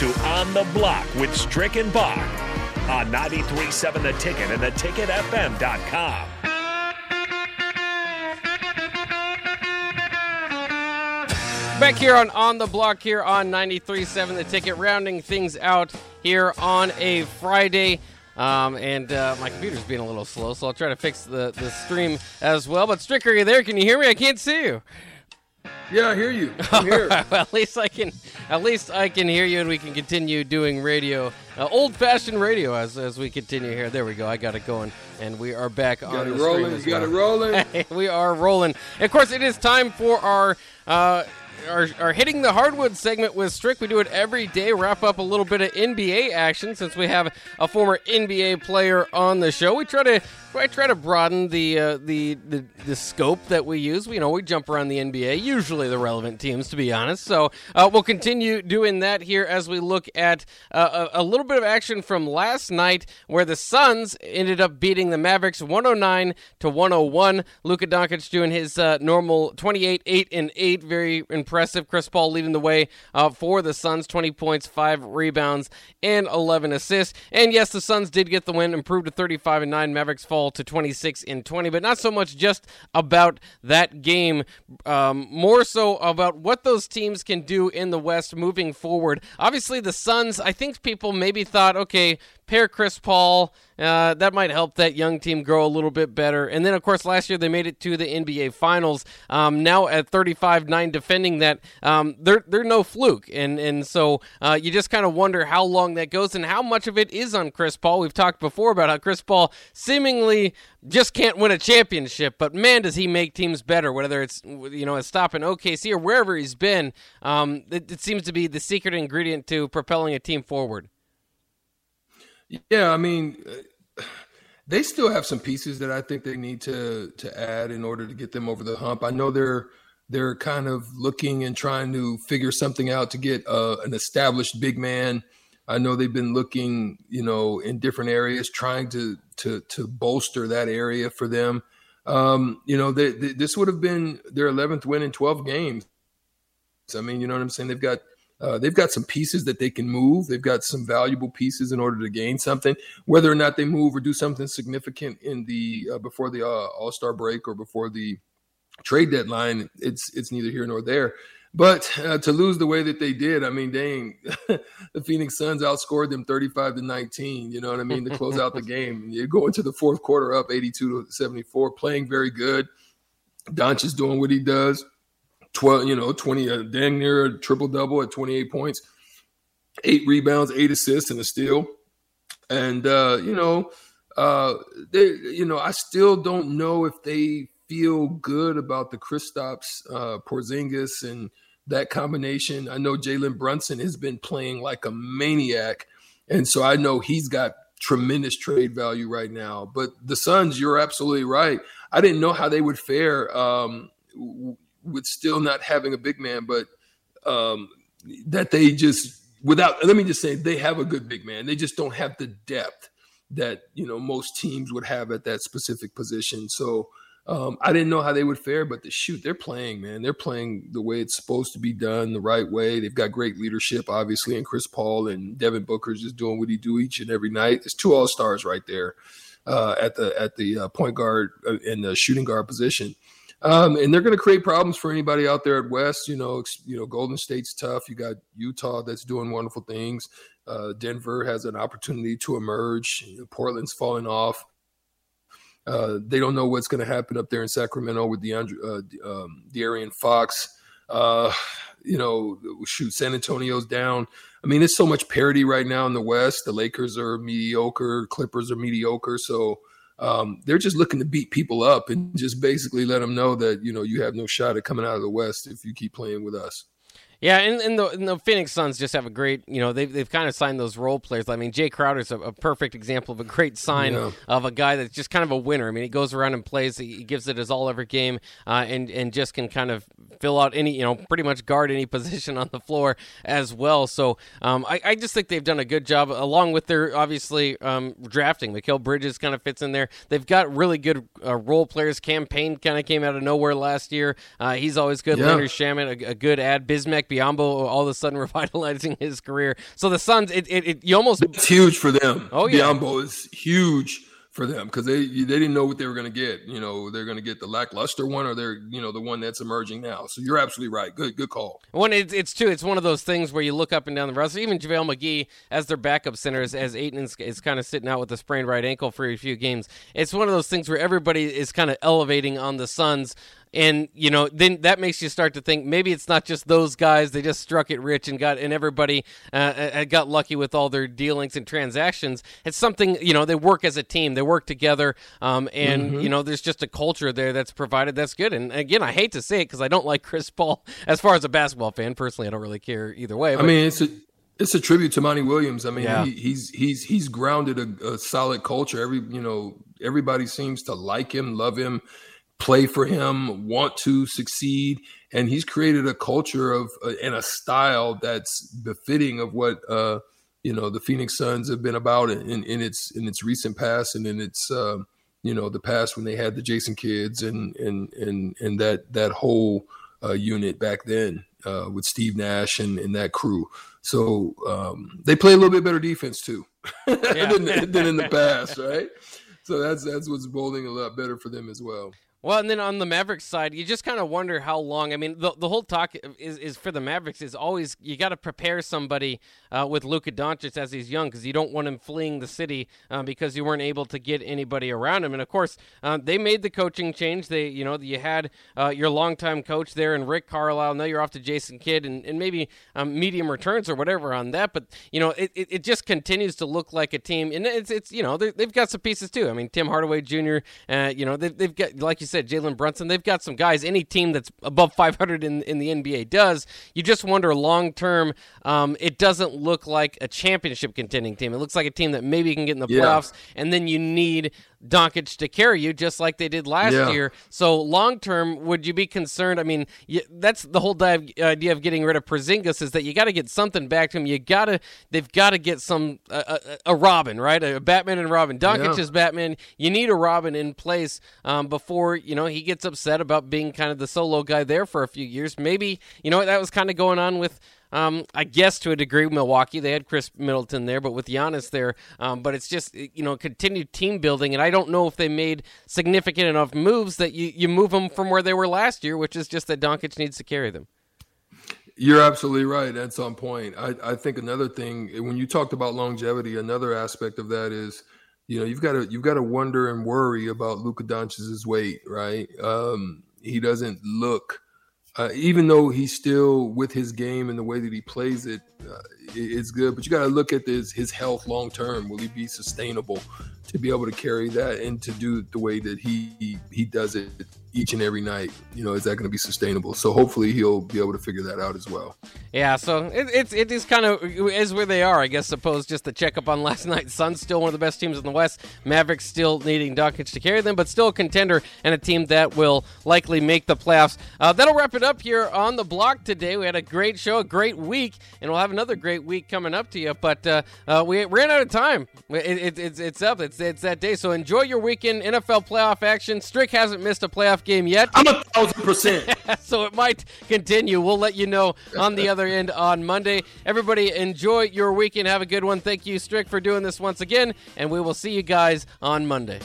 to On the Block with Strick and Bach on 93.7 The Ticket and theticketfm.com. Back here on On the Block here on 93.7 The Ticket, rounding things out here on a Friday. Um, and uh, my computer's being a little slow, so I'll try to fix the, the stream as well. But Strick, are you there? Can you hear me? I can't see you. Yeah, I hear you. I'm here. well, at least I can, at least I can hear you, and we can continue doing radio, uh, old-fashioned radio, as as we continue here. There we go. I got it going, and we are back got on it the rolling. stream as You got well. it rolling. we are rolling. And of course, it is time for our. Uh, our, our hitting the hardwood segment with Strick. We do it every day. Wrap up a little bit of NBA action since we have a former NBA player on the show. We try to I try to broaden the, uh, the the the scope that we use. You know, we jump around the NBA, usually the relevant teams, to be honest. So uh, we'll continue doing that here as we look at uh, a, a little bit of action from last night, where the Suns ended up beating the Mavericks 109 to 101. Luka Doncic doing his uh, normal 28, 8 and 8, very impressive. Chris Paul leading the way uh, for the Suns, 20 points, five rebounds, and 11 assists. And yes, the Suns did get the win, improved to 35 and 9. Mavericks fall to 26 and 20, but not so much just about that game, um, more so about what those teams can do in the West moving forward. Obviously, the Suns, I think people maybe thought, okay, pair Chris Paul. Uh, that might help that young team grow a little bit better. And then, of course, last year they made it to the NBA Finals. Um, now at 35-9, defending that, um, they're they're no fluke. And and so uh, you just kind of wonder how long that goes and how much of it is on Chris Paul. We've talked before about how Chris Paul seemingly just can't win a championship, but man, does he make teams better. Whether it's you know a stop in OKC or wherever he's been, um, it, it seems to be the secret ingredient to propelling a team forward. Yeah, I mean, they still have some pieces that I think they need to to add in order to get them over the hump. I know they're they're kind of looking and trying to figure something out to get uh, an established big man. I know they've been looking, you know, in different areas, trying to to to bolster that area for them. Um, you know, they, they, this would have been their 11th win in 12 games. I mean, you know what I'm saying? They've got uh, they've got some pieces that they can move. They've got some valuable pieces in order to gain something. Whether or not they move or do something significant in the uh, before the uh, All Star break or before the trade deadline, it's it's neither here nor there. But uh, to lose the way that they did, I mean, dang, the Phoenix Suns outscored them 35 to 19. You know what I mean? To close out the game, you go into the fourth quarter up 82 to 74, playing very good. Doncic is doing what he does. 12, you know, 20, uh, dang near a triple double at 28 points, eight rebounds, eight assists, and a steal. And, uh, you know, uh, they, you know, I still don't know if they feel good about the Kristaps, uh, Porzingis and that combination. I know Jalen Brunson has been playing like a maniac. And so I know he's got tremendous trade value right now. But the Suns, you're absolutely right. I didn't know how they would fare. Um, with still not having a big man, but um, that they just without let me just say they have a good big man. They just don't have the depth that you know most teams would have at that specific position. So um, I didn't know how they would fare, but the shoot they're playing, man, they're playing the way it's supposed to be done, the right way. They've got great leadership, obviously, and Chris Paul and Devin Booker's just doing what he do each and every night. There's two All Stars right there uh, at the at the uh, point guard and the shooting guard position. Um, and they're going to create problems for anybody out there at West. You know, you know, Golden State's tough. You got Utah that's doing wonderful things. Uh, Denver has an opportunity to emerge. Portland's falling off. Uh, they don't know what's going to happen up there in Sacramento with DeAndre, uh, um, Fox. Uh, you know, shoot, San Antonio's down. I mean, it's so much parity right now in the West. The Lakers are mediocre, Clippers are mediocre. So um, they're just looking to beat people up and just basically let them know that you know you have no shot at coming out of the West if you keep playing with us. Yeah, and, and, the, and the Phoenix Suns just have a great, you know, they've, they've kind of signed those role players. I mean, Jae Crowder's a, a perfect example of a great sign Yeah. of a guy that's just kind of a winner. I mean, he goes around and plays, he gives it his all every game, uh, and, and just can kind of fill out any, you know, pretty much guard any position on the floor as well. So um, I, I just think they've done a good job, along with their, obviously, um, drafting. Mikal Bridges kind of fits in there. They've got really good uh, role players. Cam Payne kind of came out of nowhere last year. Uh, he's always good. Yeah. Landry Shamet, a, a good ad. Bismack Biyombo all of a sudden revitalizing his career. So the Suns, it, it, it you almost it's huge for them. Oh yeah, Biyombo is huge for them because they they didn't know what they were going to get. You know, they're going to get the lackluster one, or they're you know the one that's emerging now. So you're absolutely right. Good good call. When it's it's too, it's one of those things where you look up and down the roster. Even JaVale McGee as their backup center, as, as Ayton is, is kind of sitting out with a sprained right ankle for a few games. It's one of those things where everybody is kind of elevating on the Suns and you know then that makes you start to think maybe it's not just those guys they just struck it rich and got and everybody uh, uh, got lucky with all their dealings and transactions it's something you know they work as a team they work together um, and mm-hmm. you know there's just a culture there that's provided that's good and again i hate to say it because i don't like chris paul as far as a basketball fan personally i don't really care either way but, i mean it's a it's a tribute to Monty Williams. I mean, yeah. he, he's he's he's grounded a, a solid culture. Every you know, everybody seems to like him, love him play for him, want to succeed, and he's created a culture of uh, and a style that's befitting of what uh, you know the Phoenix Suns have been about in, in its in its recent past and in its uh, you know the past when they had the Jason Kidds and and and and that that whole uh, unit back then uh, with Steve Nash and, and that crew. So um, they play a little bit better defense too than, than in the past, right? So that's that's what's bowling a lot better for them as well. Well, and then on the Mavericks side, you just kind of wonder how long. I mean, the, the whole talk is, is for the Mavericks is always you got to prepare somebody uh, with Luka Doncic as he's young because you don't want him fleeing the city uh, because you weren't able to get anybody around him. And of course, uh, they made the coaching change. They, you know, you had uh, your longtime coach there and Rick Carlisle. Now you're off to Jason Kidd and, and maybe um, medium returns or whatever on that. But you know, it, it, it, just continues to look like a team, and it's it's you know they've got some pieces too. I mean, Tim Hardaway Jr. Uh, you know they've, they've got like you said, Jalen Brunson. They've got some guys. Any team that's above 500 in in the NBA does. You just wonder long term. Um, it doesn't look like a championship contending team. It looks like a team that maybe can get in the yeah. playoffs, and then you need Doncic to carry you, just like they did last yeah. year. So long term, would you be concerned? I mean, you, that's the whole idea of getting rid of Porzingis is that you got to get something back to him. You got to, they've got to get some a, a, Robin, right? A Batman and Robin. Doncic yeah. is Batman. You need a Robin in place um, before you know he gets upset about being kind of the solo guy there for a few years. Maybe you know that was kind of going on with um, I guess to a degree, Milwaukee they had Khris Middleton there, but with Giannis there, um, but it's just you know continued team building, and I don't know if they made significant enough moves that you you move them from where they were last year, which is just that Doncic needs to carry them. You're absolutely right. at some point. I, I think another thing when you talked about longevity, another aspect of that is you know you've got to you've got to wonder and worry about Luka Doncic's weight, right? Um, he doesn't look uh, even though he's still with his game and the way that he plays it, uh, it's good. But you got to look at this his health long term. Will he be sustainable to be able to carry that and to do it the way that he he, he does it each and every night? You know, is that going to be sustainable? So hopefully he'll be able to figure that out as well. Yeah. So it, it's it is kind of is where they are, I guess. Suppose just to check up on last night. Suns still one of the best teams in the West. Mavericks still needing Doncic to carry them, but still a contender and a team that will likely make the playoffs. Uh, that'll wrap it up here on the block today. We had a great show, a great week, and we'll have another great week coming up to you. But uh, uh, we ran out of time. It, it, it's it's up. It's it's that day. So enjoy your weekend NFL playoff action. Strick hasn't missed a playoff game yet. I'm a thousand percent. so it might continue. We'll let you know on the other end on Monday. Everybody, enjoy your weekend. Have a good one. Thank you, Strick, for doing this once again, and we will see you guys on Monday.